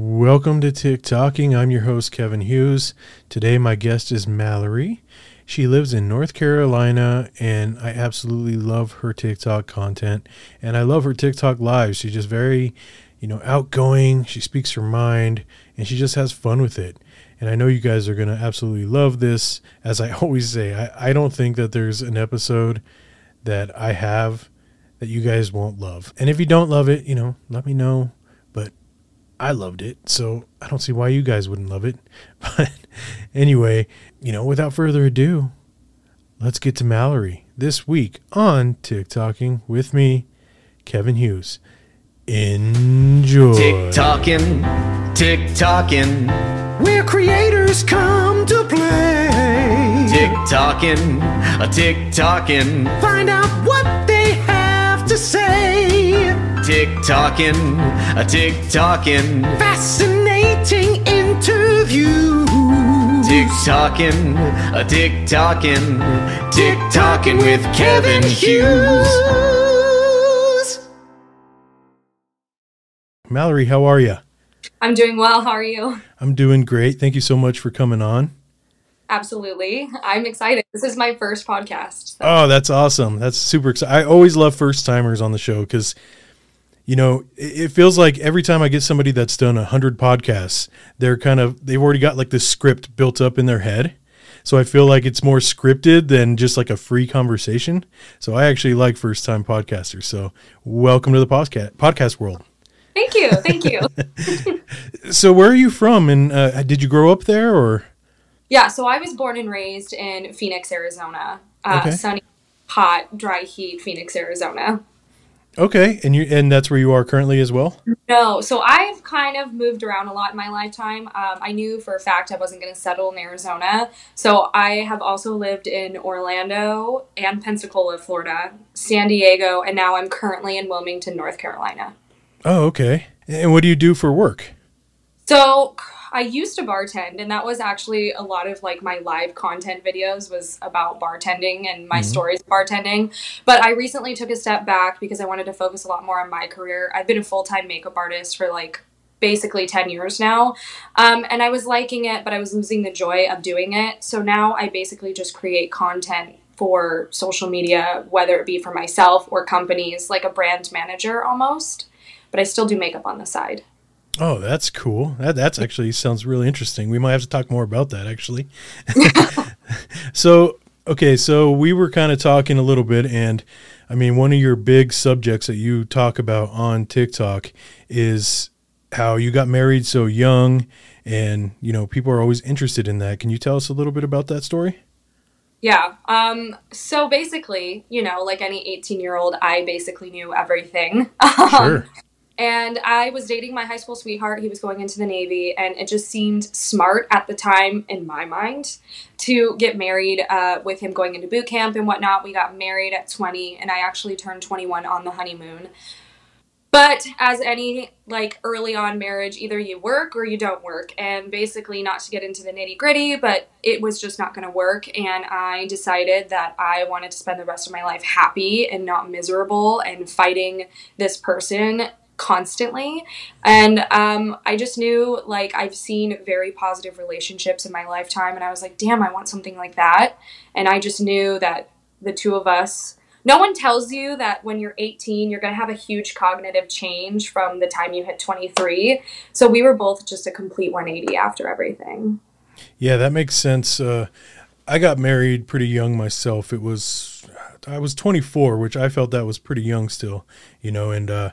Welcome to TikToking. I'm your host, Kevin Hughes. Today, my guest is Mallory. She lives in North Carolina, and I absolutely love her TikTok content. And I love her TikTok lives. She's just very, you know, outgoing. She speaks her mind, and she just has fun with it. And I know you guys are going to absolutely love this. As I always say, I, I don't think that there's an episode that I have that you guys won't love. And if you don't love it, you know, let me know. But I loved it, so I don't see why you guys wouldn't love it. But anyway, you know, without further ado, let's get to Mallory this week on TikToking with me, Kevin Hughes. Enjoy. Tick tocking, tick tocking, where creators come to play. Tick tocking, a tick tocking, find out what they have to say. Tick tocking, a tick tocking, fascinating interview. Tick tocking, a tick tocking, tick tocking with Kevin Hughes. Mallory, how are you? I'm doing well. How are you? I'm doing great. Thank you so much for coming on. Absolutely. I'm excited. This is my first podcast. Oh, that's awesome. That's super exciting. I always love first timers on the show because, you know, it, feels like every time I get somebody that's done a hundred podcasts, they're kind of, they've already got like this script built up in their head. So I feel like it's more scripted than just like a free conversation. So I actually like first time podcasters. So welcome to the podcast podcast world. Thank you. Thank you. So where are you from? And uh, did you grow up there or? yeah, so I was born and raised in Phoenix, Arizona. Uh, Okay. Sunny, hot, dry heat, Phoenix, Arizona. Okay. And you, and that's where you are currently as well? No, so I've kind of moved around a lot in my lifetime. Um, I knew for a fact I wasn't going to settle in Arizona. So I have also lived in Orlando and Pensacola, Florida, San Diego, and now I'm currently in Wilmington, North Carolina. Oh, okay. And what do you do for work? So I used to bartend, and that was actually a lot of like my live content videos was about bartending and my stories of bartending. But I recently took a step back because I wanted to focus a lot more on my career. I've been a full time makeup artist for like basically 10 years now. Um, and I was liking it, but I was losing the joy of doing it. So now I basically just create content for social media, whether it be for myself or companies, like a brand manager almost. But I still do makeup on the side. Oh, that's cool. That that's actually sounds really interesting. We might have to talk more about that actually. so, okay, so we were kind of talking a little bit and I mean, one of your big subjects that you talk about on TikTok is how you got married so young and, you know, people are always interested in that. Can you tell us a little bit about that story? Yeah. Um, so basically, you know, like any 18 year old, I basically knew everything. Um, Sure. And I was dating my high school sweetheart. He was going into the Navy, and it just seemed smart at the time, in my mind, to get married uh, with him going into boot camp and whatnot. We got married at 20, and I actually turned 21 on the honeymoon. But as any like early on marriage, either you work or you don't work. And basically, not to get into the nitty gritty, but it was just not going to work. And I decided that I wanted to spend the rest of my life happy and not miserable and fighting this person constantly. And um, I just knew like I've seen very positive relationships in my lifetime. And I was like, damn, I want something like that. And I just knew that the two of us no one tells you that when you're 18 you're going to have a huge cognitive change from the time you hit 23 so we were both just a complete 180 after everything Yeah, that makes sense. Uh, I got married pretty young myself. It was I was 24, which I felt that was pretty young still, you know, and uh,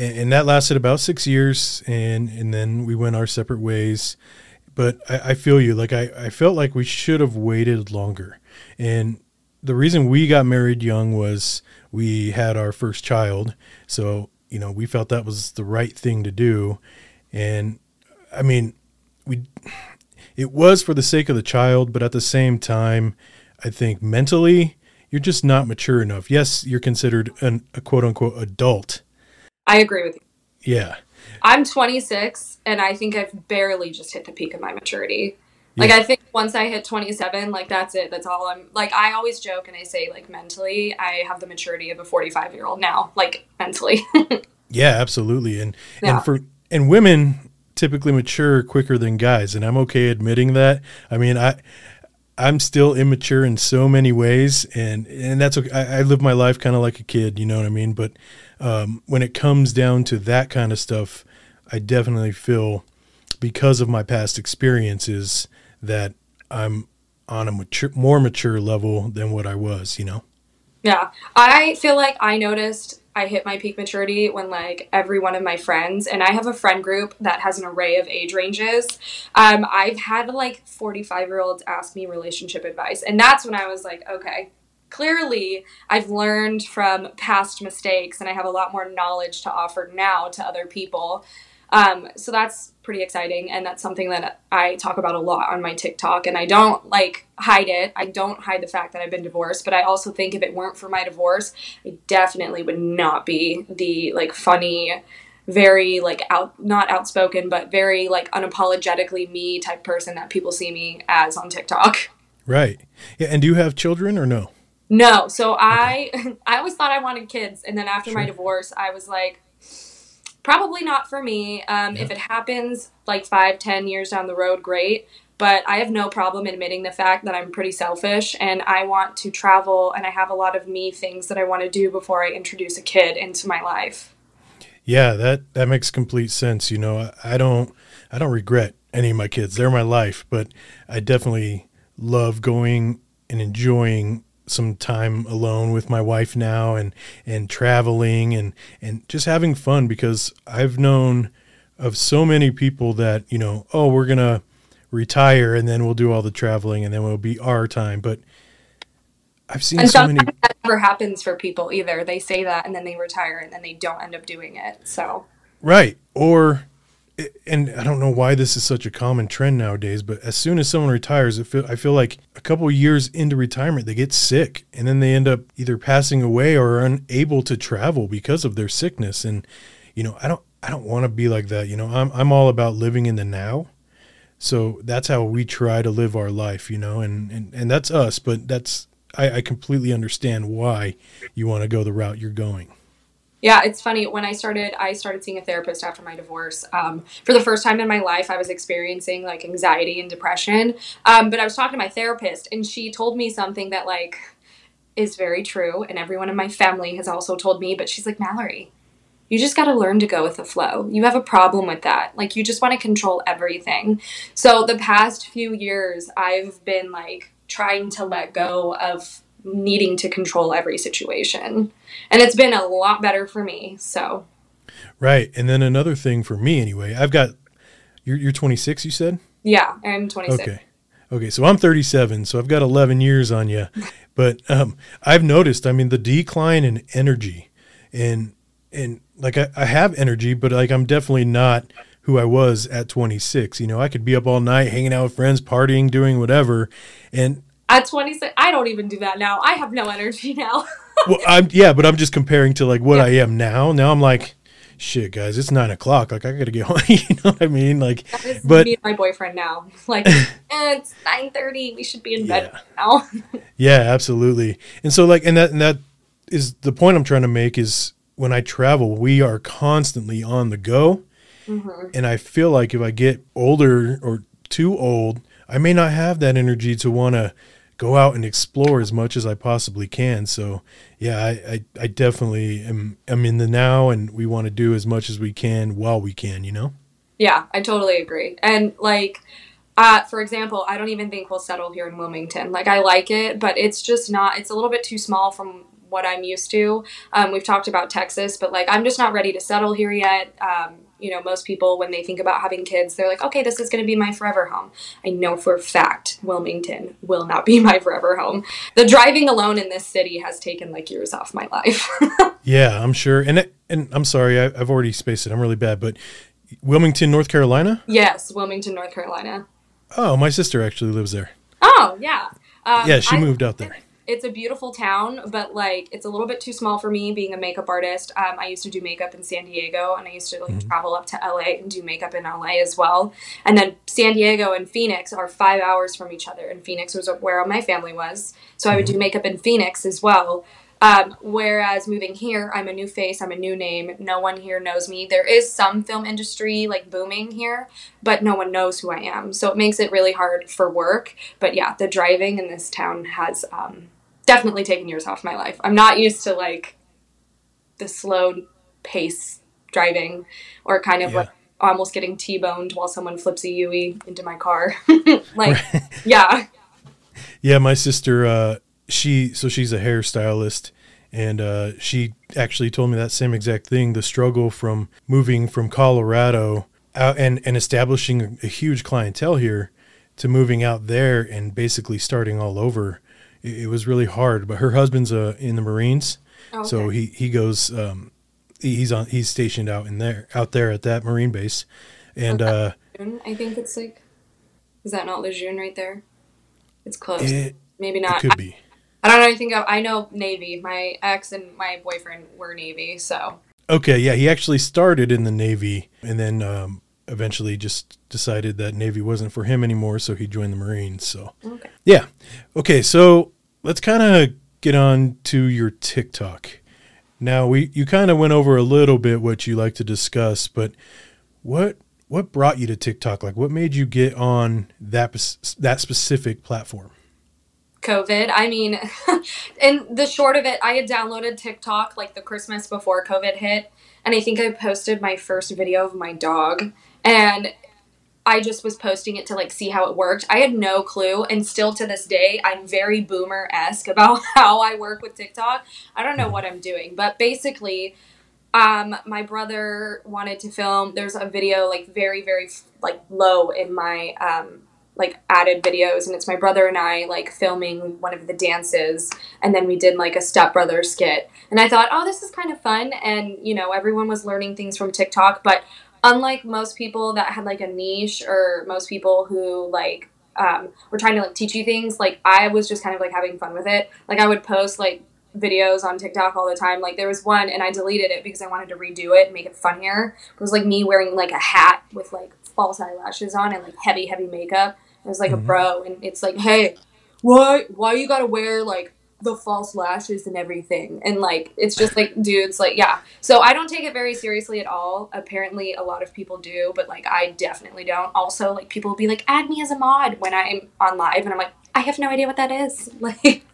and, and that lasted about six years, and and then we went our separate ways. But I, I feel you. Like I, I felt like we should have waited longer, and the reason we got married young was we had our first child, so you know we felt that was the right thing to do, and I mean we it was for the sake of the child, but at the same time, I think mentally you're just not mature enough. Yes, you're considered an, a quote unquote adult. I agree with you Yeah. i'm 26 and i think i've barely just hit the peak of my maturity like Yeah. i think once i hit 27 like that's it that's all i'm like i always joke and i say like mentally i have the maturity of a 45 year old now like mentally Yeah, absolutely. And Yeah. and for and women typically mature quicker than guys, and I'm okay admitting that. I mean, I I'm still immature in so many ways, and and that's okay. I, I live my life kind of like a kid, you know what I mean. But um, when it comes down to that kind of stuff, I definitely feel because of my past experiences that I'm on a mature, more mature level than what I was, you know. Yeah. I feel like I noticed I hit my peak maturity when like every one of my friends and I have a friend group that has an array of age ranges. Um, I've had like 45 year olds ask me relationship advice, and that's when I was like, okay, clearly I've learned from past mistakes and I have a lot more knowledge to offer now to other people. Um, so that's pretty exciting, and that's something that I talk about a lot on my TikTok. And I don't like hide it. I don't hide the fact that I've been divorced, but I also think if it weren't for my divorce, I definitely would not be the like funny, very like out not outspoken, but very like unapologetically me type person that people see me as on TikTok. Right. Yeah. And do you have children or no? No. So I I always thought I wanted kids, and then after my divorce, I was like probably not for me. Um, yeah. If it happens like five, ten years down the road, great. But I have no problem admitting the fact that I'm pretty selfish and I want to travel and I have a lot of me things that I want to do before I introduce a kid into my life. Yeah, that that makes complete sense. You know, I don't I don't regret any of my kids. They're my life, but I definitely love going and enjoying some time alone with my wife now and and traveling and and just having fun because I've known of so many people that you know oh we're gonna retire and then we'll do all the traveling and then it'll be our time. But I've seen and so many that never happens for people either. They say that and then they retire and then they don't end up doing it. So right. Or and I don't know why this is such a common trend nowadays, but as soon as someone retires, feel, I feel like a couple years into retirement, they get sick and then they end up either passing away or unable to travel because of their sickness. And, you know, I don't, I don't want to be like that. You know, I'm, I'm all about living in the now. So that's how we try to live our life, you know, and, and, and that's us, but that's, I, I completely understand why you want to go the route you're going. Yeah, it's funny. When I started, I started seeing a therapist after my divorce. Um, for the first time in my life, I was experiencing like anxiety and depression. Um, but I was talking to my therapist, and she told me something that like is very true, and everyone in my family has also told me. But she's like, Mallory, you just got to learn to go with the flow. You have a problem with that. Like, you just want to control everything. So, the past few years, I've been like trying to let go of needing to control every situation. And it's been a lot better for me. So, right. And then another thing for me, anyway, I've got you're, you're 26, you said? Yeah, I'm 26. Okay. Okay. So I'm 37. So I've got 11 years on you. but um, I've noticed, I mean, the decline in energy and, and like I, I have energy, but like I'm definitely not who I was at 26. You know, I could be up all night hanging out with friends, partying, doing whatever. And at 26, I don't even do that now. I have no energy now. well, I'm yeah, but I'm just comparing to like what yeah. I am now. Now I'm like, shit, guys, it's nine o'clock. Like I gotta get home. you know what I mean? Like, but me and my boyfriend now. Like, eh, it's nine thirty. We should be in bed yeah. now. yeah, absolutely. And so like, and that and that is the point I'm trying to make is when I travel, we are constantly on the go. Mm-hmm. And I feel like if I get older or too old, I may not have that energy to want to go out and explore as much as I possibly can. So yeah, I, I, I definitely am, am in the now and we want to do as much as we can while we can, you know? Yeah, I totally agree. And like, uh, for example, I don't even think we'll settle here in Wilmington. Like, I like it, but it's just not, it's a little bit too small from what I'm used to. Um, we've talked about Texas, but like, I'm just not ready to settle here yet. Um, you know, most people, when they think about having kids, they're like, okay, this is going to be my forever home. I know for a fact Wilmington will not be my forever home. The driving alone in this city has taken like years off my life. yeah, I'm sure. And it, and I'm sorry, I, I've already spaced it. I'm really bad, but Wilmington, North Carolina? Yes, Wilmington, North Carolina. Oh, my sister actually lives there. Oh, yeah. Um, yeah, she I, moved out there it's a beautiful town, but like it's a little bit too small for me being a makeup artist. Um, I used to do makeup in San Diego, and I used to like mm-hmm. travel up to LA and do makeup in LA as well. And then San Diego and Phoenix are five hours from each other, and Phoenix was where my family was, so I would do mm-hmm. makeup in Phoenix as well. Um, whereas moving here, I'm a new face, I'm a new name. No one here knows me. There is some film industry like booming here, but no one knows who I am. So it makes it really hard for work. But yeah, the driving in this town has um, definitely taken years off my life. I'm not used to like the slow pace driving or kind of Yeah. like almost getting T-boned while someone flips a Yui into my car. like, yeah. Yeah, my sister, uh, she so she's a hairstylist, and uh, she actually told me that same exact thing. The struggle from moving from Colorado out and and establishing a huge clientele here to moving out there and basically starting all over. It, it was really hard. But her husband's uh, in the Marines, so Okay. he he goes. Um, he- he's on. He's stationed out in there, out there at that Marine base, and uh, I think it's like, is that not Lejeune right there? It's close. it, Maybe not. could be. I don't know anything. Of, I know Navy. My ex and my boyfriend were Navy, so Okay, yeah, he actually started in the Navy and then um, eventually just decided that Navy wasn't for him anymore, so he joined the Marines. So, okay. yeah. Okay, so let's kind of get on to your TikTok. Now, we you kind of went over a little bit what you like to discuss, but what what brought you to TikTok? Like, what made you get on that that specific platform? COVID. I mean, and the short of it, I had downloaded TikTok like the Christmas before COVID hit, and I think I posted my first video of my dog, and I just was posting it to like see how it worked. I had no clue, and still to this day, I'm very boomer esque about how I work with TikTok. I don't know what I'm doing, but basically, um, my brother wanted to film. There's a video like very very like low in my um like added videos and it's my brother and I like filming one of the dances and then we did like a stepbrother skit and I thought oh this is kind of fun and you know everyone was learning things from TikTok but unlike most people that had like a niche or most people who like um, were trying to like teach you things like I was just kind of like having fun with it. Like I would post like videos on TikTok all the time. Like there was one and I deleted it because I wanted to redo it and make it funnier. It was like me wearing like a hat with like false eyelashes on and like heavy heavy makeup. It was like a bro and it's like hey why why you gotta wear like the false lashes and everything. And like it's just like dudes like yeah. So i don't take it very seriously at all. Apparently a lot of people do but like i definitely don't. Also like people will be like add me as a mod when i'm on live and i'm like i have no idea what that is. Like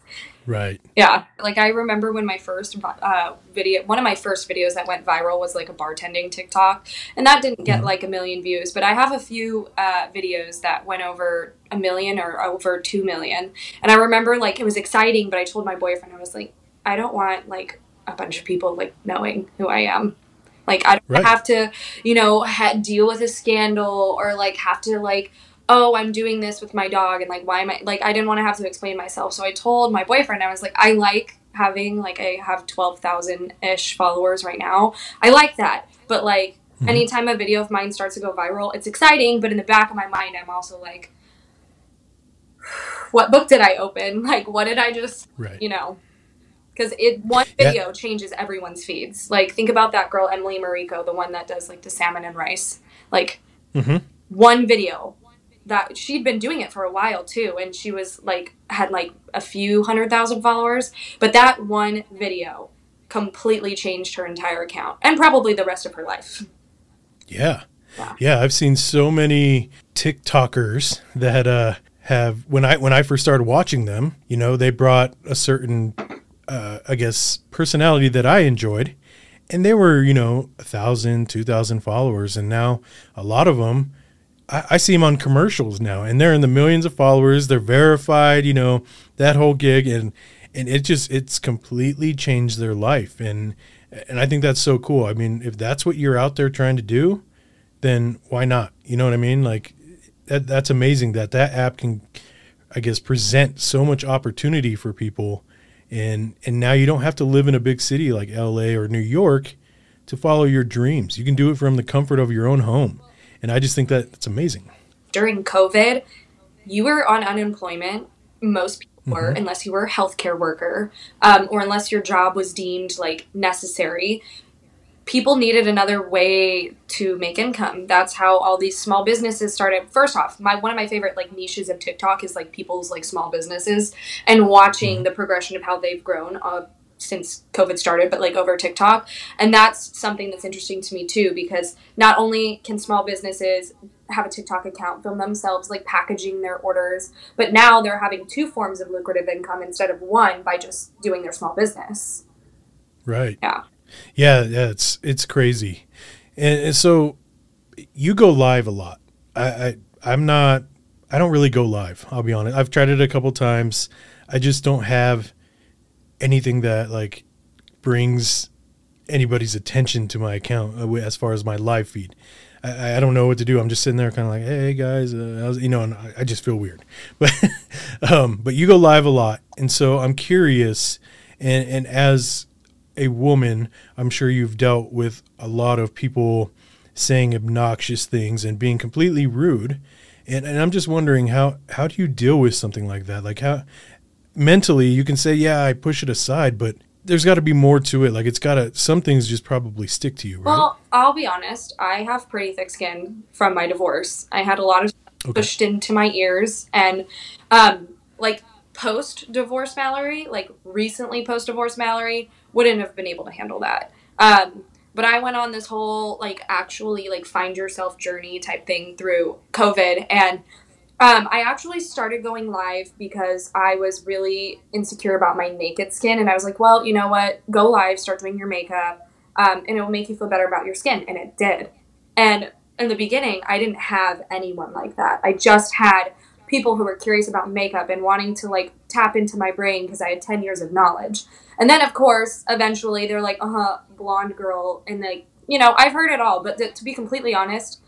Right. yeah, like I remember when my first uh, video, one of my first videos that went viral was like a bartending TikTok, and that didn't get like a million views. But I have a few uh, videos that went over a million or over two million, and I remember like it was exciting. But I told my boyfriend I was like, I don't want like a bunch of people like knowing who I am. Like I don't Right. have to, you know, ha- deal with a scandal or like have to like oh, I'm doing this with my dog, and like, why am I like, I didn't want to have to explain myself. So I told my boyfriend, I was like, I like having like, I have 12,000 ish followers right now. I like that. But like, anytime a video of mine starts to go viral, it's exciting, but in the back of my mind, I'm also like, what book did I open? Like, what did I just, Right. you know? Because it one Yeah. video changes everyone's feeds. Like, think about that girl Emily Mariko, the one that does like the salmon and rice. Like, Mhm. one video that she'd been doing it for a while too and she was like had like a few hundred thousand followers but that one video completely changed her entire account and probably the rest of her life Yeah. Yeah. Yeah, I've seen so many TikTokers that uh have when I when I first started watching them, you know, they brought a certain uh I guess personality that I enjoyed and they were, you know, a thousand, two thousand followers and now a lot of them I, I see them on commercials now and they're in the millions of followers, they're verified, you know, that whole gig and and it just it's completely changed their life and and I think that's so cool. I mean, if that's what you're out there trying to do, then why not? You know what I mean? Like that that's amazing that that app can I guess present so much opportunity for people and and now you don't have to live in a big city like LA or New York to follow your dreams. You can do it from the comfort of your own home. And I just think that it's amazing. during covid you were on unemployment most people were unless you were a healthcare worker um, or unless your job was deemed like necessary people needed another way to make income. That's how all these small businesses started. First off, my one of my favorite like niches of TikTok is like people's like small businesses and watching the progression of how they've grown. Uh, since COVID started, but like over TikTok. And that's something that's interesting to me too, because not only can small businesses have a TikTok account, film themselves like packaging their orders, but now they're having two forms of lucrative income instead of one by just doing their small business. Right. Yeah. Yeah, yeah, it's it's crazy. And, and so you go live a lot. I, I I'm not I don't really go live, I'll be honest. I've tried it a couple times. I just don't have anything that like brings anybody's attention to my account uh, as far as my live feed. I, I don't know what to do. I'm just sitting there, kind of like, "Hey guys," uh, you know, and I, I, just feel weird. But, um, but you go live a lot, and so I'm curious. And and as a woman, I'm sure you've dealt with a lot of people saying obnoxious things and being completely rude. And, and I'm just wondering how how do you deal with something like that? Like how mentally you can say, yeah, I push it aside, but there's got to be more to it. Like it's got to some things just probably stick to you, right? Well, I'll be honest. I have pretty thick skin from my divorce. I had a lot of okay. pushed into my ears, and um, like post divorce Mallory, like recently post divorce Mallory, wouldn't have been able to handle that. Um, but I went on this whole like actually like find yourself journey type thing through COVID, and um, I actually started going live because I was really insecure about my naked skin, and I was like, well, you know what? Go live, start doing your makeup, um, and it will make you feel better about your skin, and it did. And in the beginning, I didn't have anyone like that. I just had people who were curious about makeup and wanting to like tap into my brain because I had 10 years of knowledge. And then, of course, eventually they're like, uh huh, blonde girl. And like, you know, I've heard it all. But th- to be completely honest,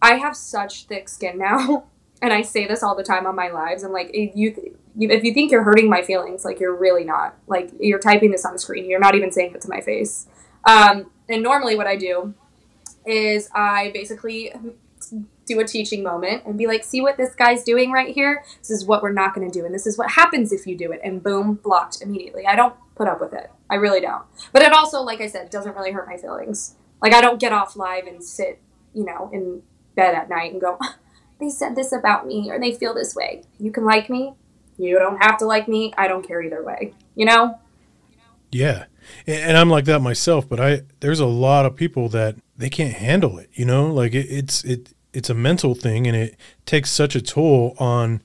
I have such thick skin now and I say this all the time on my lives. I'm like, if you, if you think you're hurting my feelings, like you're really not. Like you're typing this on the screen. You're not even saying it to my face. Um, and normally, what I do is I basically do a teaching moment and be like, see what this guy's doing right here? This is what we're not going to do. And this is what happens if you do it. And boom, blocked immediately. I don't put up with it. I really don't. But it also, like I said, doesn't really hurt my feelings. Like I don't get off live and sit, you know, in bed at night and go, they said this about me or they feel this way. You can like me. You don't have to like me. I don't care either way. You know? Yeah. And I'm like that myself, but I there's a lot of people that they can't handle it, you know? Like it, it's it it's a mental thing and it takes such a toll on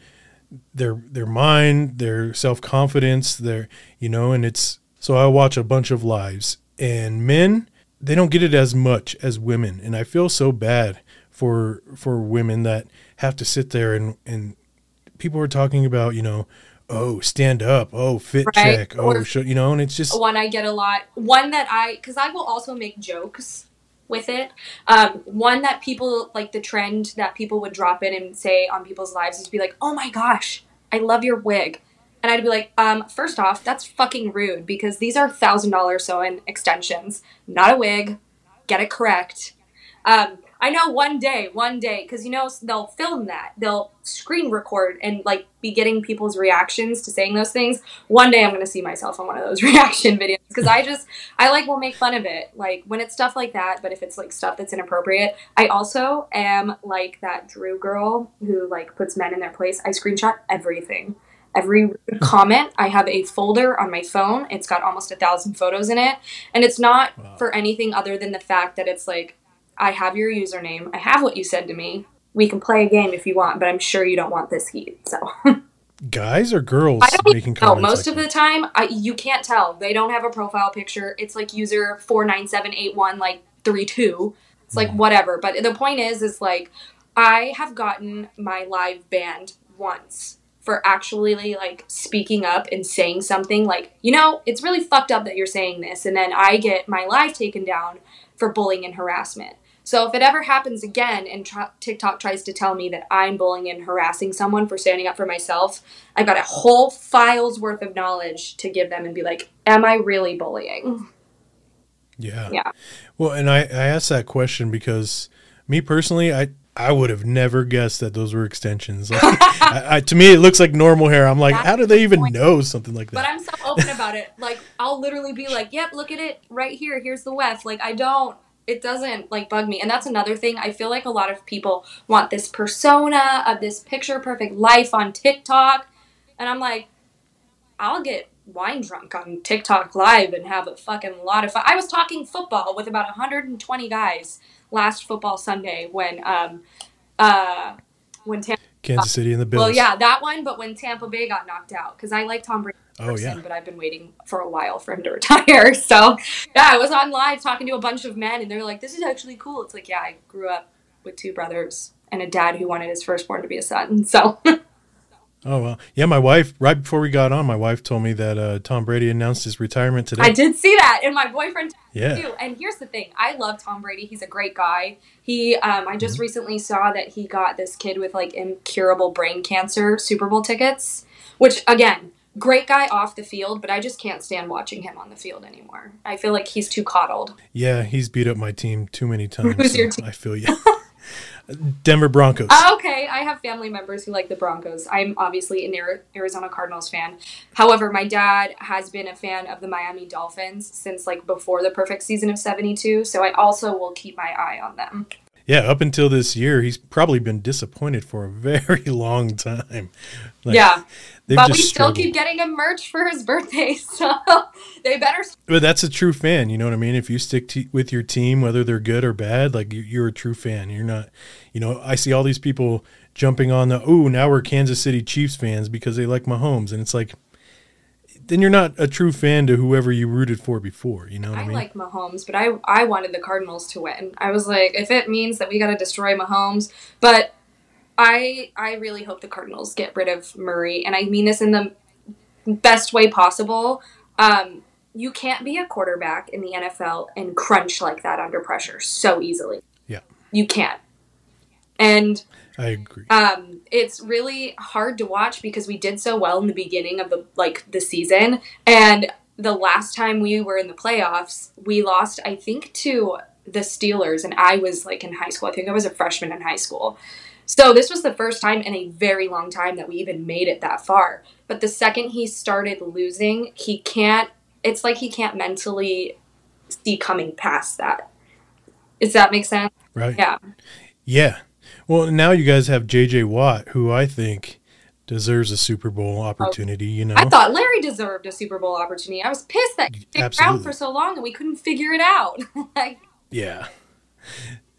their their mind, their self-confidence, their you know, and it's so I watch a bunch of lives and men they don't get it as much as women and I feel so bad for for women that have to sit there and and people are talking about you know oh stand up oh fit right. check oh should, you know and it's just one i get a lot one that i because i will also make jokes with it um, one that people like the trend that people would drop in and say on people's lives is be like oh my gosh i love your wig and I'd be like, um, first off, that's fucking rude because these are thousand dollars sew-in extensions, not a wig. Get it correct. Um, I know one day, one day, because you know they'll film that, they'll screen record and like be getting people's reactions to saying those things. One day I'm gonna see myself on one of those reaction videos because I just I like will make fun of it, like when it's stuff like that. But if it's like stuff that's inappropriate, I also am like that Drew girl who like puts men in their place. I screenshot everything every comment. I have a folder on my phone. It's got almost a thousand photos in it. And it's not wow. for anything other than the fact that it's like I have your username. I have what you said to me. We can play a game if you want, but I'm sure you don't want this heat. So. Guys or girls I don't making comments? Most like of the time, I, you can't tell. They don't have a profile picture. It's like user four nine seven eight one like three two. It's like mm. whatever. But the point is, is like I have gotten my live banned once for actually like speaking up and saying something like, you know, it's really fucked up that you're saying this, and then I get my live taken down for bullying and harassment. So if it ever happens again and tra- TikTok tries to tell me that I'm bullying and harassing someone for standing up for myself, I've got a whole file's worth of knowledge to give them and be like, am I really bullying? Mm. Yeah. Yeah. Well, and I, I asked that question because me personally, I, I would have never guessed that those were extensions. Like, I, I, to me, it looks like normal hair. I'm like, That's how do they even point. know something like that? But I'm so open about it. Like, I'll literally be like, "Yep, look at it right here. Here's the weft." Like, I don't it doesn't like bug me. And that's another thing. I feel like a lot of people want this persona of this picture perfect life on TikTok. And I'm like, I'll get wine drunk on TikTok live and have a fucking lot of fun. I was talking football with about 120 guys last football Sunday when um uh when Tampa Kansas City and the Bills. well yeah that one but when Tampa Bay got knocked out because I like Tom Brady Oh, yeah. but I've been waiting for a while for him to retire. So yeah, I was on live talking to a bunch of men, and they're like, "This is actually cool." It's like, yeah, I grew up with two brothers and a dad who wanted his firstborn to be a son. So Oh well, yeah. My wife, right before we got on, my wife told me that uh, Tom Brady announced his retirement today. I did see that, and my boyfriend Yeah. too. And here's the thing: I love Tom Brady. He's a great guy. He, um, I just recently saw that he got this kid with like incurable brain cancer Super Bowl tickets, which again, great guy off the field, but I just can't stand watching him on the field anymore. I feel like he's too coddled. Yeah, he's beat up my team too many times. Who's your team? I feel you. Denver Broncos. Uh, okay, I have family members who like the Broncos. I'm obviously an Arizona Cardinals fan. However, my dad has been a fan of the Miami Dolphins since like before the perfect season of 72, so I also will keep my eye on them. yeah, up until this year, he's probably been disappointed for a very long time. Like, yeah, they've but we still struggled. keep getting him merch for his birthday, so they better. But that's a true fan. You know what I mean? If you stick to, with your team, whether they're good or bad, like you, you're a true fan. You're not, you know, I see all these people jumping on the, oh, now we're Kansas City Chiefs fans because they like Mahomes. And it's like, then you're not a true fan to whoever you rooted for before. You know what I, I mean? like Mahomes, but I I wanted the Cardinals to win. I was like, if it means that we got to destroy Mahomes, but I I really hope the Cardinals get rid of Murray, and I mean this in the best way possible. Um, you can't be a quarterback in the NFL and crunch like that under pressure so easily. Yeah. You can't. And I agree. um, it's really hard to watch because we did so well in the beginning of the like the season, and the last time we were in the playoffs, we lost I think to the Steelers, and I was like in high school. I think I was a freshman in high school. So this was the first time in a very long time that we even made it that far. But the second he started losing, he can't. It's like he can't mentally see coming past that. Does that make sense? right. Yeah. Yeah. Well, now you guys have J.J. Watt, who I think deserves a Super Bowl oh, opportunity. You know, I thought Larry deserved a Super Bowl opportunity. I was pissed that he stayed around for so long and we couldn't figure it out. like, yeah,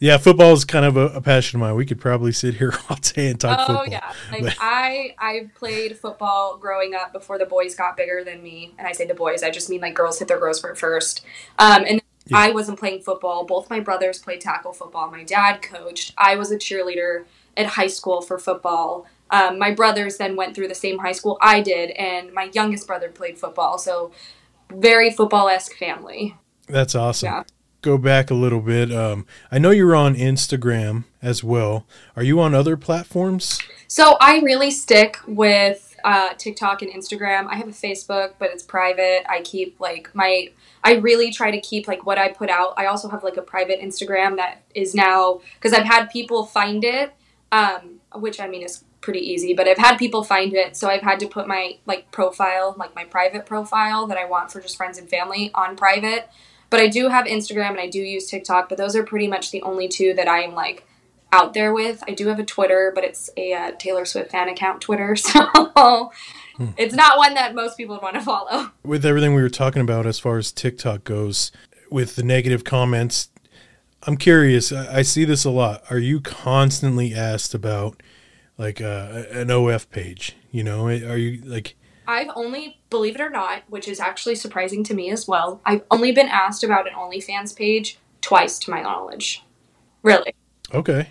yeah. Football is kind of a, a passion of mine. We could probably sit here all day and talk oh football. Oh yeah, like But- I I played football growing up before the boys got bigger than me, and I say the boys, I just mean like girls hit their growth spurt first. Um, and Yeah. I wasn't playing football. Both my brothers played tackle football. My dad coached. I was a cheerleader at high school for football. Um, my brothers then went through the same high school I did, and my youngest brother played football. So very football esque family. That's awesome. Yeah. Go back a little bit. Um, I know you're on Instagram as well. Are you on other platforms? So I really stick with uh, TikTok and Instagram. I have a Facebook, but it's private. I keep like my. I really try to keep like what I put out. I also have like a private Instagram that is now because I've had people find it, um, which I mean is pretty easy. But I've had people find it, so I've had to put my like profile, like my private profile that I want for just friends and family, on private. But I do have Instagram and I do use TikTok, but those are pretty much the only two that I am like out there with. I do have a Twitter, but it's a uh, Taylor Swift fan account Twitter, so it's not one that most people would want to follow. With everything we were talking about as far as TikTok goes, with the negative comments, I'm curious. I, I see this a lot. Are you constantly asked about like uh, an OF page? You know, are you like? I've only, believe it or not, which is actually surprising to me as well, I've only been asked about an OnlyFans page twice to my knowledge. Really. Okay.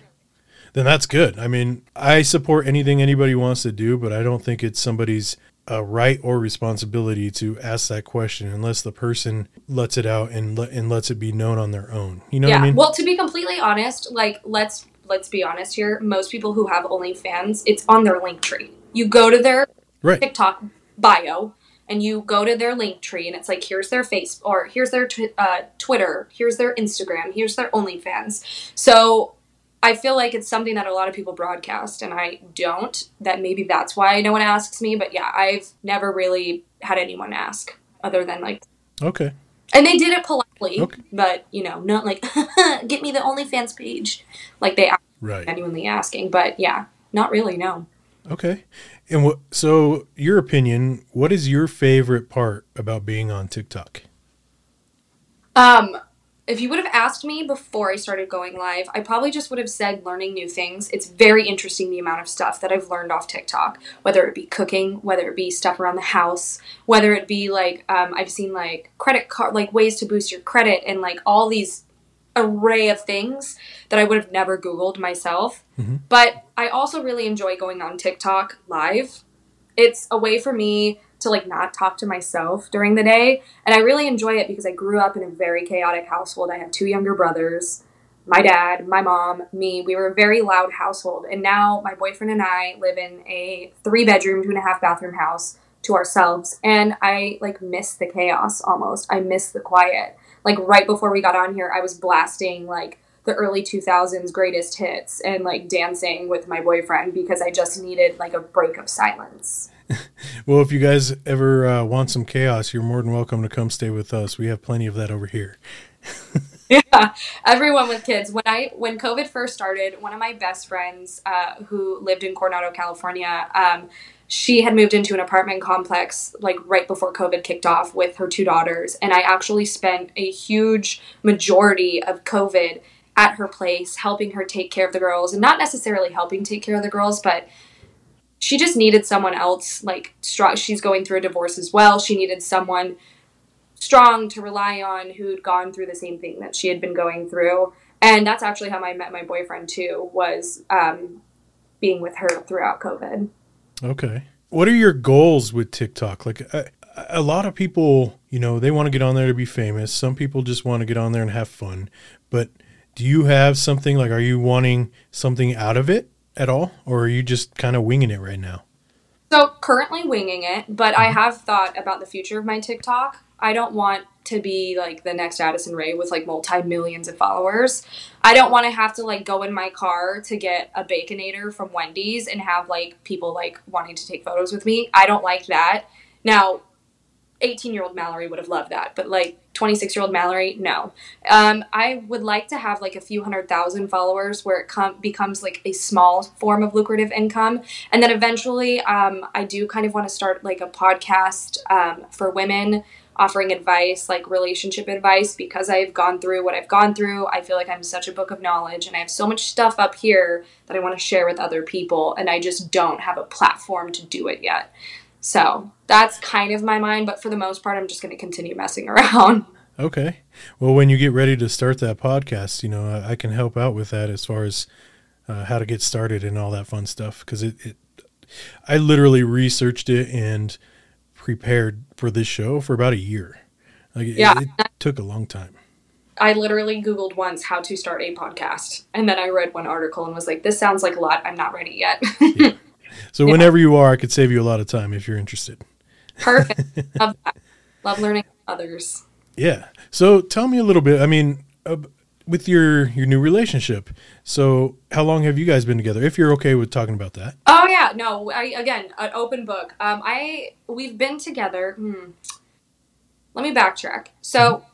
Then that's good. I mean, I support anything anybody wants to do, but I don't think it's somebody's uh, right or responsibility to ask that question unless the person lets it out and let and lets it be known on their own. You know yeah. what I mean? Well, to be completely honest, like let's let's be honest here. Most people who have OnlyFans, it's on their link tree. You go to their right. TikTok bio and you go to their link tree and it's like here's their face or here's their tw- uh, Twitter, here's their Instagram, here's their OnlyFans. So I feel like it's something that a lot of people broadcast and I don't. That maybe that's why no one asks me. But yeah, I've never really had anyone ask other than like, Okay. and they did it politely, Okay. but you know, not like get me the OnlyFans page, like they are Right. genuinely asking. But yeah, not really. No. Okay. And what so your opinion, what is your favorite part about being on TikTok? Um, if you would have asked me before I started going live, I probably just would have said learning new things. It's very interesting the amount of stuff that I've learned off TikTok, whether it be cooking, whether it be stuff around the house, whether it be like um, I've seen like credit card, like ways to boost your credit, and like all these array of things that I would have never Googled myself. Mm-hmm. But I also really enjoy going on TikTok live. It's a way for me to like not talk to myself during the day. And I really enjoy it because I grew up in a very chaotic household. I have two younger brothers, my dad, my mom, me. We were a very loud household. And now my boyfriend and I live in a three bedroom, two and a half bathroom house to ourselves. And I like miss the chaos almost. I miss the quiet. Like right before we got on here, I was blasting like the early 2000s greatest hits and like dancing with my boyfriend because I just needed like a break of silence. Well, if you guys ever uh, want some chaos, you're more than welcome to come stay with us. We have plenty of that over here. yeah, everyone with kids. When I when COVID first started, one of my best friends uh, who lived in Coronado, California, um, she had moved into an apartment complex like right before COVID kicked off with her two daughters, and I actually spent a huge majority of COVID at her place, helping her take care of the girls, and not necessarily helping take care of the girls, but she just needed someone else like strong she's going through a divorce as well she needed someone strong to rely on who'd gone through the same thing that she had been going through and that's actually how i met my boyfriend too was um, being with her throughout covid Okay. What are your goals with TikTok? Like a, a lot of people, you know, they want to get on there to be famous. Some people just want to get on there and have fun. But do you have something like are you wanting something out of it at all or are you just kind of winging it right now? So currently winging it, but I mm-hmm. have thought about the future of my TikTok. I don't want to be like the next Addison Rae with like multi millions of followers. I don't want to have to like go in my car to get a baconator from Wendy's and have like people like wanting to take photos with me. I don't like that. Now, 18 year old Mallory would have loved that, but like 26 year old Mallory, no. Um, I would like to have like a few hundred thousand followers where it com- becomes like a small form of lucrative income. And then eventually, um, I do kind of want to start like a podcast um, for women offering advice, like relationship advice, because I've gone through what I've gone through. I feel like I'm such a book of knowledge and I have so much stuff up here that I want to share with other people. And I just don't have a platform to do it yet. So that's kind of my mind, but for the most part, I'm just going to continue messing around. Okay. Well, when you get ready to start that podcast, you know, I, can help out with that as far as uh, how to get started and all that fun stuff. Because it, it, I literally researched it and prepared for this show for about a year. Like, Yeah. it, it took a long time. I literally Googled once how to start a podcast. And then I read one article and was like, this sounds like a lot. I'm not ready yet. So Yeah. whenever you are, I could save you a lot of time if you're interested. Perfect. Love that. Love learning from others. Yeah. So tell me a little bit. I mean, uh, with your your new relationship. So how long have you guys been together? If you're okay with talking about that. Oh yeah, no. I, again, an open book. Um, I we've been together. Hmm. Let me backtrack. So,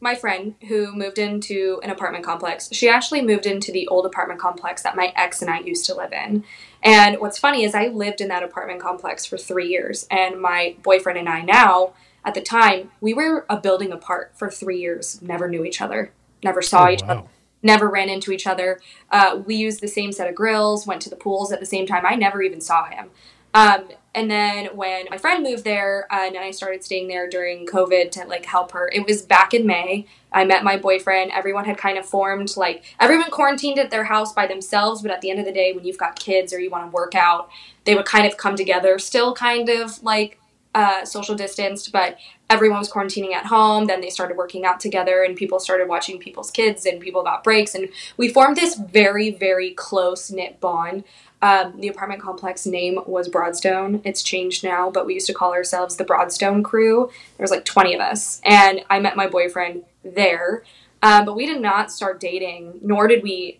my friend who moved into an apartment complex, she actually moved into the old apartment complex that my ex and I used to live in. And what's funny is I lived in that apartment complex for three years, and my boyfriend and I now, at the time, we were a building apart for three years. Never knew each other. Never saw Oh, each other never ran into each other. Uh, we used the same set of grills, went to the pools at the same time. I never even saw him. Um, and then when my friend moved there, uh, and I started staying there during COVID to like help her. It was back in May. I met my boyfriend. Everyone had kind of formed like everyone quarantined at their house by themselves. But at the end of the day, when you've got kids or you want to work out, they would kind of come together. Still kind of like uh, social distanced, but everyone was quarantining at home. Then they started working out together, and people started watching people's kids, and people got breaks, and we formed this very, very close knit bond. Um, the apartment complex name was Broadstone. It's changed now, but we used to call ourselves the Broadstone Crew. There was like twenty of us, and I met my boyfriend there. Um, but we did not start dating, nor did we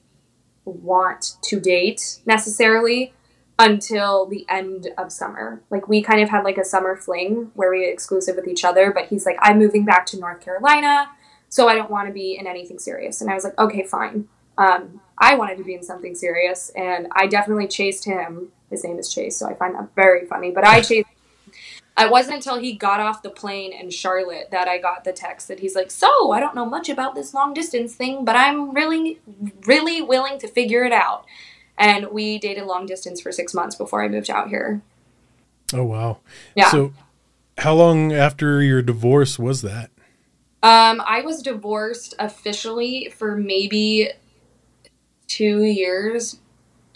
want to date necessarily until the end of summer. Like we kind of had like a summer fling where we were exclusive with each other, but he's like, I'm moving back to North Carolina, so I don't want to be in anything serious. And I was like, okay, fine. Um, I wanted to be in something serious, and I definitely chased him His name is Chase, so I find that very funny. But I chased. It wasn't until he got off the plane in Charlotte that I got the text that he's like, "So I don't know much about this long distance thing, but I'm really, really willing to figure it out." And we dated long distance for six months before I moved out here. Oh wow. Yeah. So how long after your divorce was that? Um, I was divorced officially for maybe two years.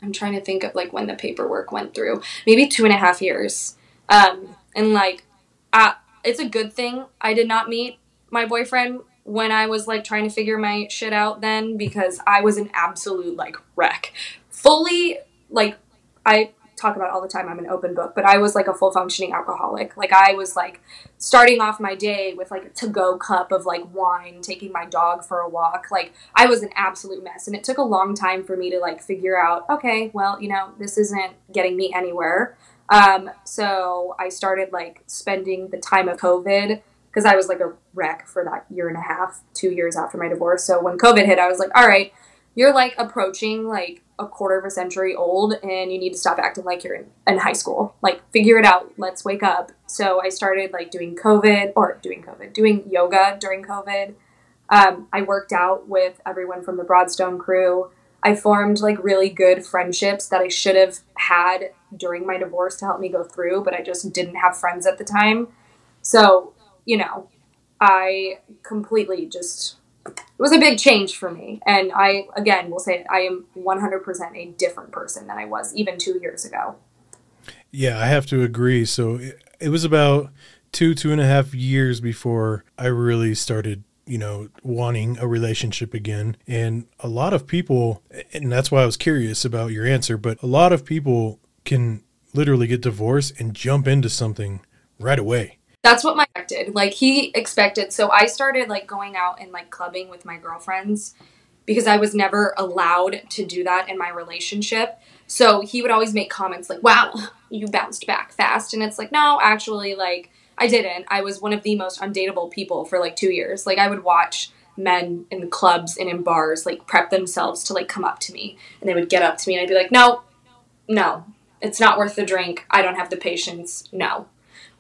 I'm trying to think of like when the paperwork went through. Maybe two and a half years. Um, and like, uh, it's a good thing I did not meet my boyfriend when I was like trying to figure my shit out then because I was an absolute like wreck. Fully like I talk about all the time I'm an open book, but I was like a full functioning alcoholic. Like I was like starting off my day with like a to go cup of like wine, taking my dog for a walk. Like I was an absolute mess. And it took a long time for me to like figure out, okay, well, you know, this isn't getting me anywhere. Um, so I started like spending the time of COVID because I was like a wreck for that year and a half, two years after my divorce. So when COVID hit, I was like, all right, you're like approaching like a quarter of a century old and you need to stop acting like you're in, in high school. Like figure it out. Let's wake up. So I started like doing COVID or doing COVID, doing yoga during COVID. Um, I worked out with everyone from the Broadstone crew. I formed like really good friendships that I should have had during my divorce to help me go through, but I just didn't have friends at the time. So, you know, I completely just it was a big change for me. And I, again, will say I am 100% a different person than I was even two years ago. Yeah, I have to agree. So it, it was about two, two and a half years before I really started you know, wanting a relationship again. And a lot of people, and that's why I was curious about your answer, but a lot of people can literally get divorced and jump into something right away. That's what my expected. Like he expected. So I started like going out and like clubbing with my girlfriends because I was never allowed to do that in my relationship. So he would always make comments like, "Wow, you bounced back fast." And it's like, "No, actually like I didn't. I was one of the most undateable people for like 2 years. Like I would watch men in clubs and in bars like prep themselves to like come up to me and they would get up to me and I'd be like, "No. No. It's not worth the drink. I don't have the patience. No."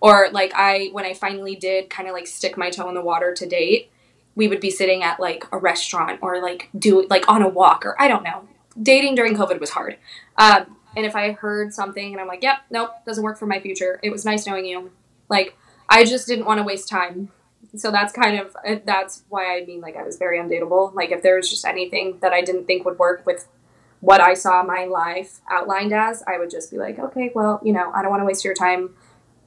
Or like I when I finally did kind of like stick my toe in the water to date, we would be sitting at like a restaurant or like do like on a walk or I don't know. Dating during COVID was hard. Um, and if I heard something and I'm like, yep, nope, doesn't work for my future. It was nice knowing you. Like I just didn't want to waste time. So that's kind of uh, that's why I mean like I was very undateable. Like if there was just anything that I didn't think would work with what I saw my life outlined as, I would just be like, okay, well, you know, I don't want to waste your time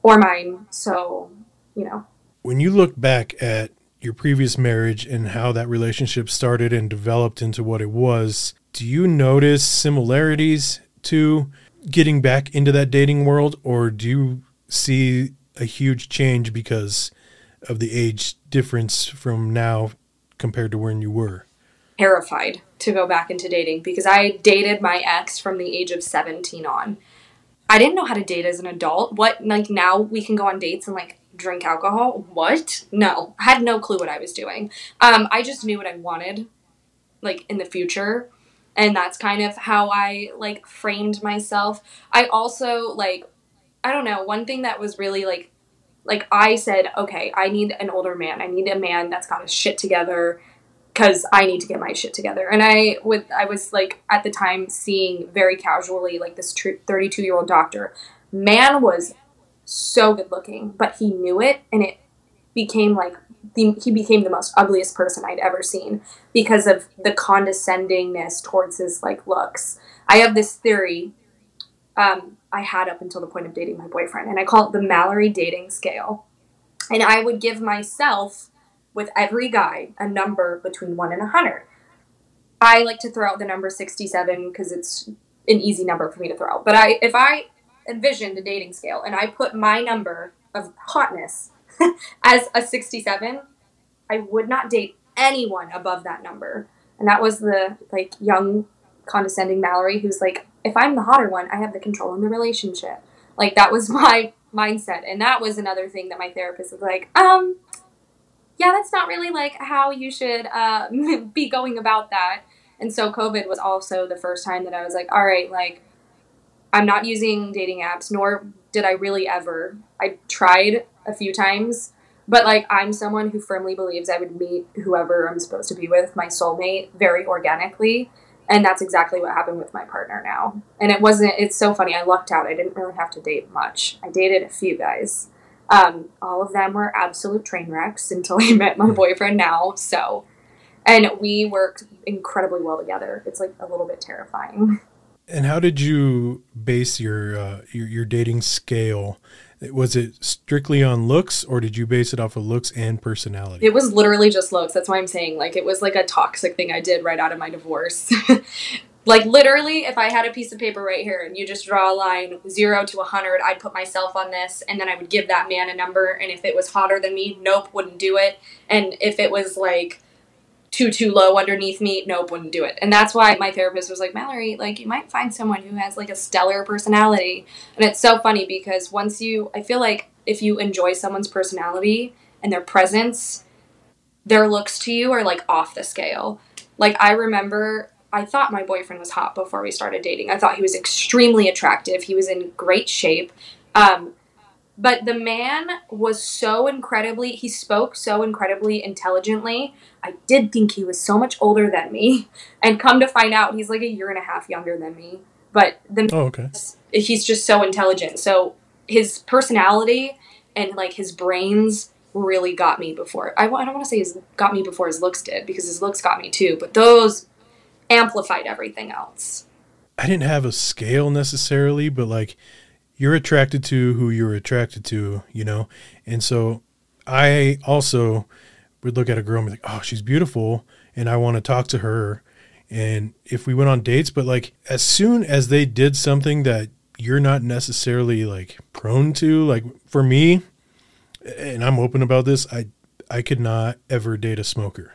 or mine. So, you know. When you look back at your previous marriage and how that relationship started and developed into what it was, do you notice similarities to getting back into that dating world, or do you see a huge change because of the age difference from now compared to when you were? Terrified to go back into dating because I dated my ex from the age of 17 on. I didn't know how to date as an adult. What like now we can go on dates and like drink alcohol? What? No, I had no clue what I was doing. Um, I just knew what I wanted, like in the future, and that's kind of how I like framed myself. I also like, I don't know. One thing that was really like, like I said, okay, I need an older man. I need a man that's got his shit together because I need to get my shit together. And I with I was like at the time seeing very casually like this 32 year old doctor. Man was so good looking, but he knew it, and it became like he became the most ugliest person I'd ever seen because of the condescendingness towards his like looks. I have this theory um, I had up until the point of dating my boyfriend, and I call it the Mallory dating scale. And I would give myself with every guy a number between 1 and 100. I like to throw out the number 67 because it's an easy number for me to throw out. But I if I envisioned a dating scale and I put my number of hotness as a 67, I would not date anyone above that number. And that was the like young condescending Mallory who's like if I'm the hotter one, I have the control in the relationship. Like that was my mindset. And that was another thing that my therapist was like, um, yeah, that's not really like how you should uh, be going about that. And so COVID was also the first time that I was like, all right, like I'm not using dating apps, nor did I really ever. I tried a few times, but like I'm someone who firmly believes I would meet whoever I'm supposed to be with, my soulmate, very organically. And that's exactly what happened with my partner now. And it wasn't, it's so funny. I lucked out. I didn't really have to date much. I dated a few guys. Um, all of them were absolute train wrecks until I met my boyfriend now. So, and we worked incredibly well together. It's like a little bit terrifying. And how did you base your uh, your, your dating scale? Was it strictly on looks, or did you base it off of looks and personality? It was literally just looks. That's why I'm saying like it was like a toxic thing I did right out of my divorce. like literally, if I had a piece of paper right here and you just draw a line zero to a hundred, I'd put myself on this, and then I would give that man a number. And if it was hotter than me, nope, wouldn't do it. And if it was like too too low underneath me nope wouldn't do it and that's why my therapist was like mallory like you might find someone who has like a stellar personality and it's so funny because once you i feel like if you enjoy someone's personality and their presence their looks to you are like off the scale like i remember i thought my boyfriend was hot before we started dating i thought he was extremely attractive he was in great shape um, but the man was so incredibly, he spoke so incredibly intelligently. I did think he was so much older than me. And come to find out, he's like a year and a half younger than me. But the, oh, okay. he's just so intelligent. So his personality and like his brains really got me before. I, I don't want to say he's got me before his looks did because his looks got me too. But those amplified everything else. I didn't have a scale necessarily, but like you're attracted to who you're attracted to, you know? And so I also would look at a girl and be like, oh, she's beautiful. And I want to talk to her. And if we went on dates, but like as soon as they did something that you're not necessarily like prone to, like for me, and I'm open about this, I, I could not ever date a smoker.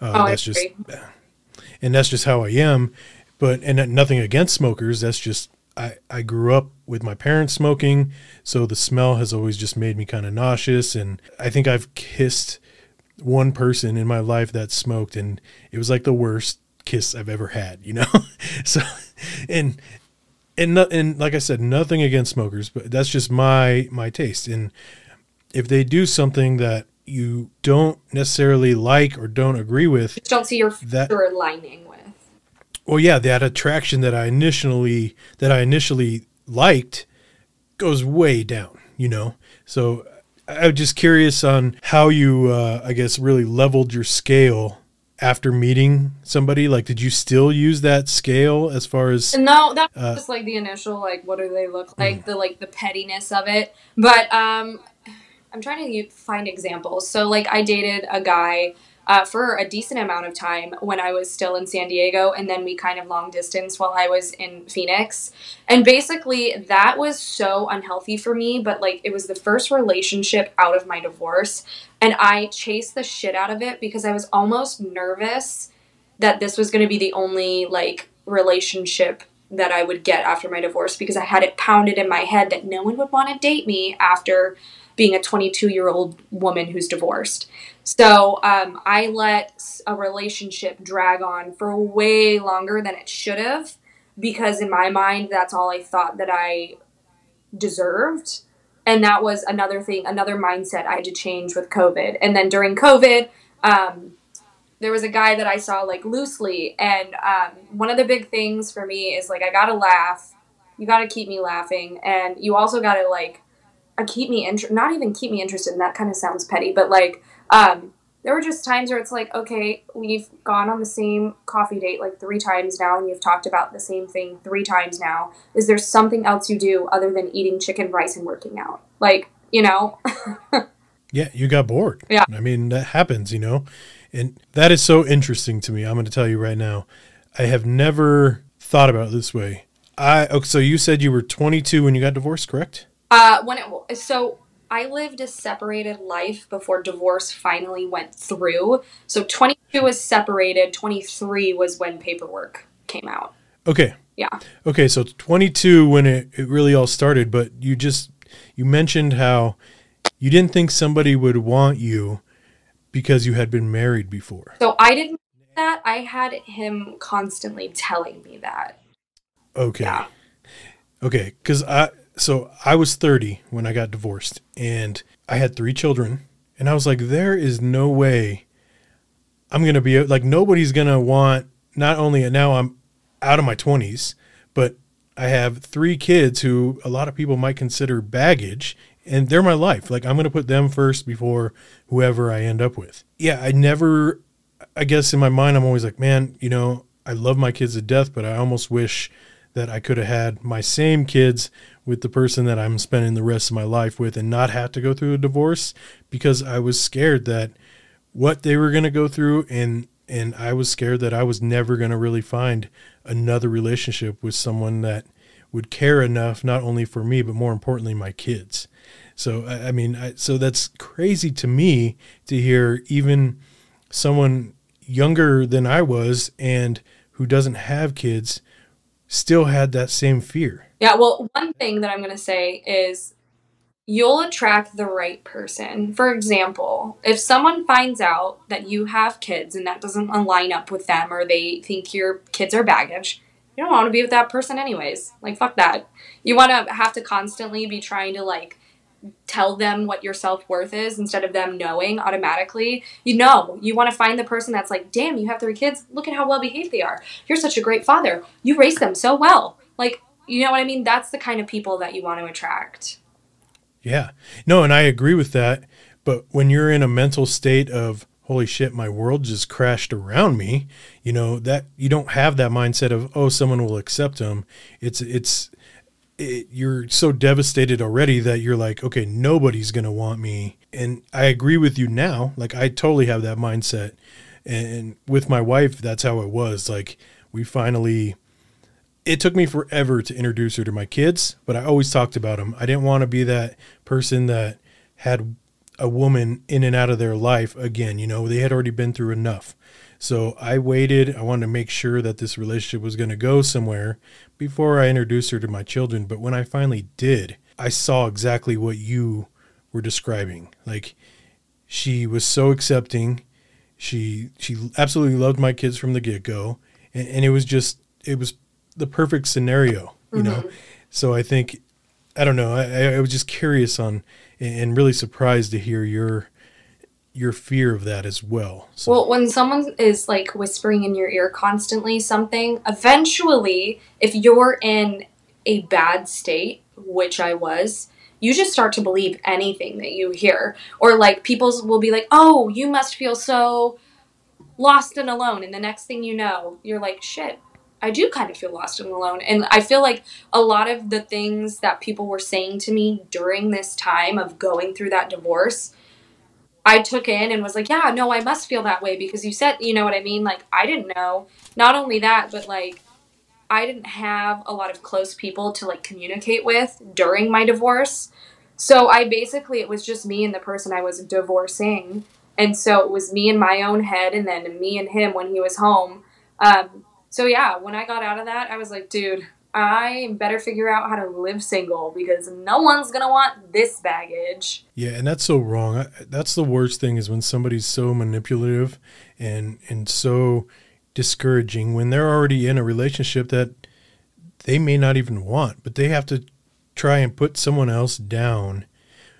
Uh, oh, that's just, and that's just how I am. But, and nothing against smokers. That's just I, I grew up with my parents smoking, so the smell has always just made me kind of nauseous. And I think I've kissed one person in my life that smoked, and it was like the worst kiss I've ever had, you know? so, and, and, and like I said, nothing against smokers, but that's just my, my taste. And if they do something that you don't necessarily like or don't agree with, just don't see your that, aligning with. well, yeah, that attraction that I initially that I initially liked goes way down, you know. So I'm just curious on how you, uh, I guess, really leveled your scale after meeting somebody. Like, did you still use that scale as far as? No, that was uh, just like the initial, like, what do they look like? Mm. The like the pettiness of it. But um, I'm trying to find examples. So, like, I dated a guy uh, for a decent amount of time when I was still in San Diego, and then we kind of long distance while I was in Phoenix. And basically, that was so unhealthy for me, but like it was the first relationship out of my divorce, and I chased the shit out of it because I was almost nervous that this was going to be the only like relationship that I would get after my divorce because I had it pounded in my head that no one would want to date me after being a 22 year old woman who's divorced. So um, I let a relationship drag on for way longer than it should have because, in my mind, that's all I thought that I deserved. And that was another thing, another mindset I had to change with COVID. And then during COVID, um, there was a guy that I saw like loosely. And um, one of the big things for me is like, I gotta laugh. You gotta keep me laughing. And you also gotta like keep me inter- not even keep me interested and that kind of sounds petty but like um, there were just times where it's like okay we've gone on the same coffee date like three times now and you've talked about the same thing three times now. Is there something else you do other than eating chicken rice and working out? Like you know? Yeah you got bored. Yeah. I mean that happens you know? And that is so interesting to me i'm going to tell you right now. I have never thought about it this way. I okay, so you said you were 22 when you got divorced correct uh, when it so I lived a separated life before divorce finally went through. So 22 was separated. 23 was when paperwork came out. Okay. Yeah. Okay, so 22 when it, it really all started, but you just you mentioned how you didn't think somebody would want you because you had been married before. So I didn't that. I had him constantly telling me that. Okay. Yeah. Okay, because I so I was 30 when I got divorced, and I had three children, and I was like, there is no way I'm gonna be like nobody's gonna want not only now I'm out of my 20s, but I have three kids who a lot of people might consider baggage, and they're my life. Like I'm gonna put them first before whoever I end up with. Yeah, I never. I guess in my mind, I'm always like, man, you know, I love my kids to death, but I almost wish that I could have had my same kids with the person that I'm spending the rest of my life with and not have to go through a divorce because I was scared that what they were going to go through and and I was scared that I was never going to really find another relationship with someone that would care enough not only for me but more importantly my kids. So I, I mean, I, so that's crazy to me to hear even someone younger than I was and who doesn't have kids still had that same fear. Yeah, well, one thing that I'm going to say is you'll attract the right person. For example, if someone finds out that you have kids and that doesn't line up with them or they think your kids are baggage, you don't want to be with that person anyways. Like fuck that. You want to have to constantly be trying to like tell them what your self-worth is instead of them knowing automatically you know you want to find the person that's like damn you have three kids. Look at how well behaved they are. You're such a great father. You raised them so well. Like you know what i mean? That's the kind of people that you want to attract. Yeah. No and i agree with that but when you're in a mental state of holy shit my world just crashed around me you know that you don't have that mindset of oh someone will accept them it's it's it, you're so devastated already that you're like, okay, nobody's going to want me. And I agree with you now. Like, I totally have that mindset. And with my wife, that's how it was. Like, we finally, it took me forever to introduce her to my kids, but I always talked about them. I didn't want to be that person that had a woman in and out of their life again. You know, they had already been through enough. So I waited. I wanted to make sure that this relationship was going to go somewhere before I introduced her to my children. But when I finally did, I saw exactly what you were describing. Like she was so accepting. She she absolutely loved my kids from the get go, and, and, it was just it was the perfect scenario, you mm-hmm. know. So I think I don't know. I, I was just curious on and really surprised to hear your your fear of that as well. So. Well, when someone is like whispering in your ear constantly something, eventually, if you're in a bad state, which I was, you just start to believe anything that you hear. Or like people will be like, "Oh, you must feel so lost and alone." And the next thing you know, you're like, "Shit, I do kind of feel lost and alone. And I feel like a lot of the things that people were saying to me during this time of going through that divorce I took in and was like, yeah, no, I must feel that way because you said, you know what I mean? Like, I didn't know. Not only that, but like, I didn't have a lot of close people to like communicate with during my divorce. So I basically, it was just me and the person I was divorcing. And so it was me in my own head and then me and him when he was home. Um, so yeah, when I got out of that, I was like, dude, I better figure out how to live single because no one's going to want this baggage. Yeah, and that's so wrong. That's the worst thing is when somebody's so manipulative and and so discouraging when they're already in a relationship that they may not even want, but they have to try and put someone else down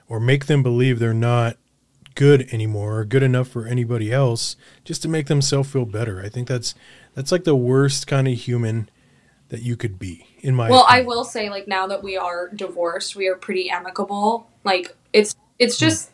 or make them believe they're not good anymore or good enough for anybody else just to make themselves feel better. I think that's that's like the worst kind of human that you could be in my well opinion. i will say like now that we are divorced we are pretty amicable. Like it's it's hmm. just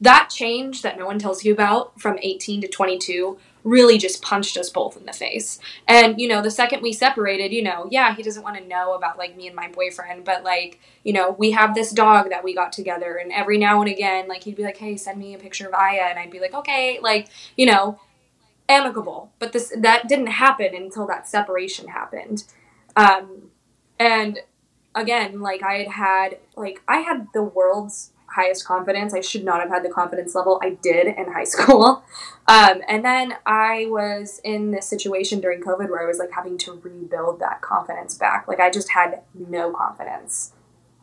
that change that no one tells you about from 18 to 22 really just punched us both in the face. And you know the second we separated you know yeah he doesn't want to know about like me and my boyfriend but like you know we have this dog that we got together and every now and again like he'd be like hey send me a picture of aya and i'd be like okay like you know amicable. But this that didn't happen until that separation happened. Um, and again, like I had had like I had the world's highest confidence. I should not have had the confidence level I did in high school. Um, and then I was in this situation during COVID where I was like having to rebuild that confidence back. Like I just had no confidence,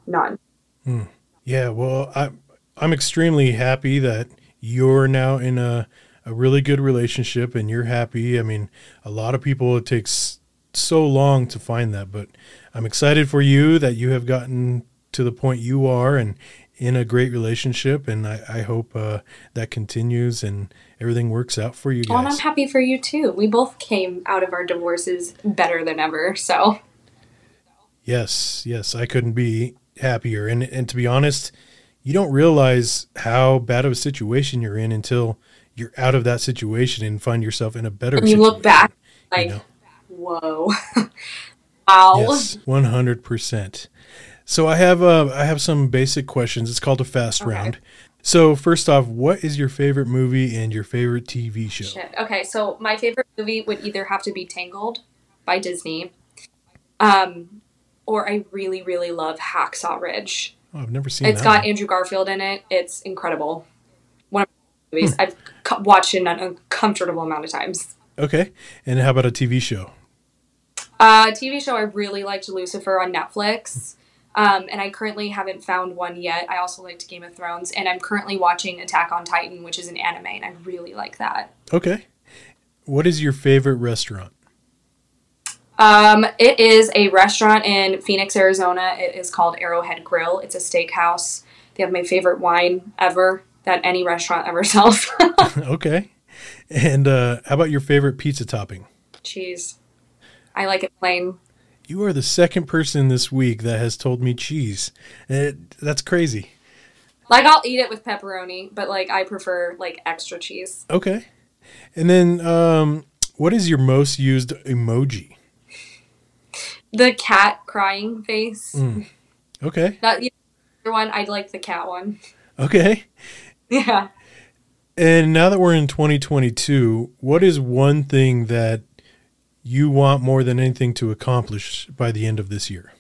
none. Hmm. Yeah, well, I I'm extremely happy that you're now in a a really good relationship and you're happy. I mean, a lot of people it takes so long to find that, but I'm excited for you that you have gotten to the point you are and in a great relationship. And I, I hope uh, that continues and everything works out for you Oh, and I'm happy for you too. We both came out of our divorces better than ever. So, Yes, yes, I couldn't be happier. And and to be honest, you don't realize how bad of a situation you're in until you're out of that situation and find yourself in a better and you look back like, know. whoa. wow. Yes, one hundred percent. So I have uh, I have some basic questions. It's called a fast Okay. round. So first off, what is your favorite movie and your favorite TV show? Shit. Okay, so my favorite movie would either have to be Tangled by Disney, um, or I really, really love Hacksaw Ridge. Oh, I've never seen It's that. got. Andrew Garfield in it. It's incredible. One of my movies I've co- watched it an uncomfortable amount of times. Okay, and how about a TV show? Uh, TV show I really liked Lucifer on Netflix. Um, and I currently haven't found one yet. I also liked Game of Thrones, and I'm currently watching Attack on Titan, which is an anime, and I really like that. Okay, what is your favorite restaurant? Um, it is a restaurant in Phoenix, Arizona. It is called Arrowhead Grill. It's a steakhouse. They have my favorite wine ever that any restaurant ever sells. okay, and uh, how about your favorite pizza topping? Cheese. I like it plain. You are the second person this week that has told me cheese. It, that's crazy. Like I'll eat it with pepperoni, but like I prefer like extra cheese. Okay. And then, um, what is your most used emoji? The cat crying face. Mm. Okay. That the other one, I'd like the cat one. Okay. Yeah. And now that we're in 2022, what is one thing that you want more than anything to accomplish by the end of this year?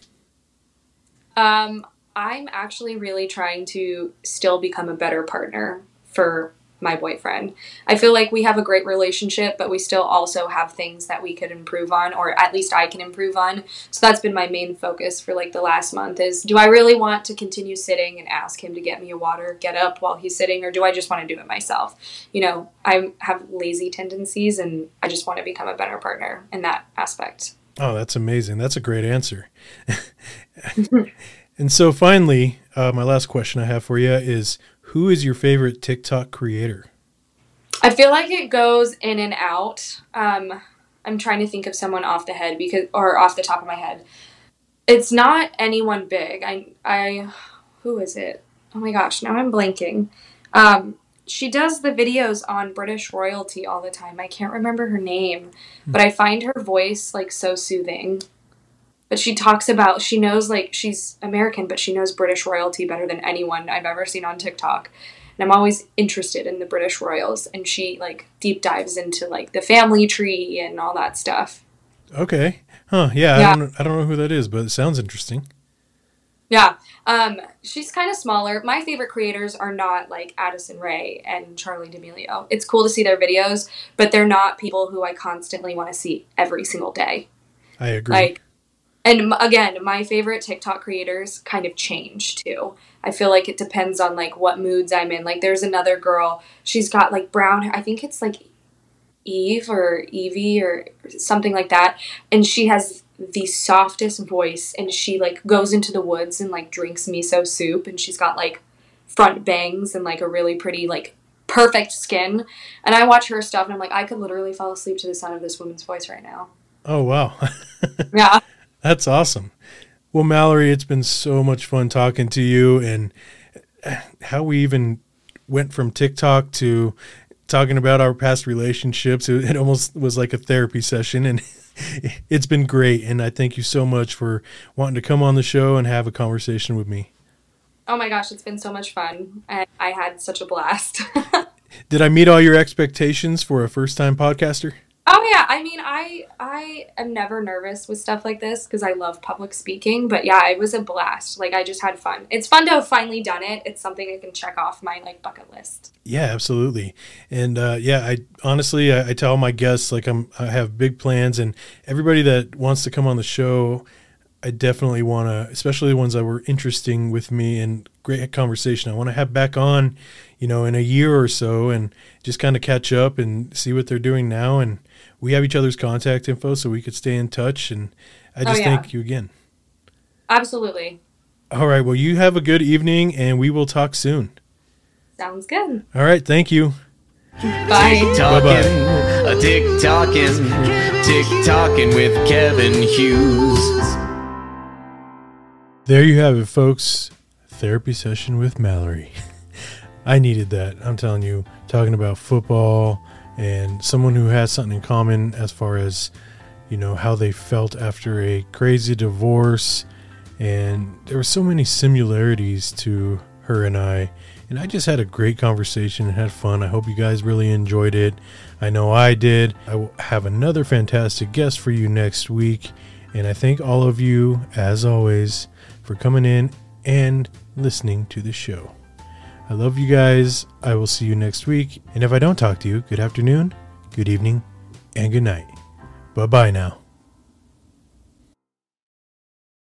Um, I'm actually really trying to still become a better partner for my boyfriend. I feel like we have a great relationship, but we still also have things that we could improve on, or at least I can improve on. So that's been my main focus for like the last month is do I really want to continue sitting and ask him to get me a water, get up while he's sitting, or do I just want to do it myself? You know, I have lazy tendencies and I just want to become a better partner in that aspect. Oh, that's amazing. That's a great answer. and so, finally, uh, my last question I have for you is who is your favorite TikTok creator? I feel like it goes in and out. Um, I'm trying to think of someone off the head because, or off the top of my head. It's not anyone big. I, I, who is it? Oh my gosh, now I'm blanking. Um, she does the videos on British royalty all the time. I can't remember her name, but I find her voice like so soothing. But she talks about she knows like she's American, but she knows British royalty better than anyone I've ever seen on TikTok. And I'm always interested in the British royals, and she like deep dives into like the family tree and all that stuff. Okay. Huh. Yeah. Yeah. I, don't, I don't know who that is, but it sounds interesting. Yeah, um, she's kind of smaller. My favorite creators are not like Addison Rae and Charli D'Amelio. It's cool to see their videos, but they're not people who I constantly want to see every single day. I agree. Like, and again, my favorite TikTok creators kind of change too. I feel like it depends on like what moods I'm in. Like, there's another girl. She's got like brown hair. I think it's like Eve or Evie or something like that. And she has the softest voice and she like goes into the woods and like drinks miso soup and she's got like front bangs and like a really pretty like perfect skin. And I watch her stuff and I'm like I could literally fall asleep to the sound of this woman's voice right now. oh, wow. Yeah. That's awesome. Well, Mallory, it's been so much fun talking to you and how we even went from TikTok to talking about our past relationships. It, it almost was like a therapy session and it's been great. And I thank you so much for wanting to come on the show and have a conversation with me. Oh my gosh, it's been so much fun. And I had such a blast. Did I meet all your expectations for a first time podcaster? Oh yeah, I mean, I I am never nervous with stuff like this because I love public speaking, but yeah, it was a blast. Like I just had fun. It's fun to have finally done it. It's something I can check off my like bucket list. Yeah, absolutely. And uh, yeah, I honestly I, I tell my guests like I'm I have big plans, and everybody that wants to come on the show, I definitely want to, especially the ones that were interesting with me and great conversation. I want to have back on, you know, in a year or so, and just kind of catch up and see what they're doing now. And we have each other's contact info, so we could stay in touch. And I Oh, just yeah. thank you again. Absolutely. All right. Well, you have a good evening, and we will talk soon. Sounds good. All right. Thank you. Bye. Tick talking, a tick talking, tick talking with Kevin Hughes. There you have it, folks. Therapy session with Mallory. I needed that. I'm telling you, talking about football and someone who has something in common as far as, you know, how they felt after a crazy divorce. And there were so many similarities to her and I. And I just had a great conversation and had fun. I hope you guys really enjoyed it. I know I did. I will have another fantastic guest for you next week. And I thank all of you, as always, for coming in and listening to the show. I love you guys. I will see you next week. And if I don't talk to you, good afternoon, good evening, and good night. Bye bye now.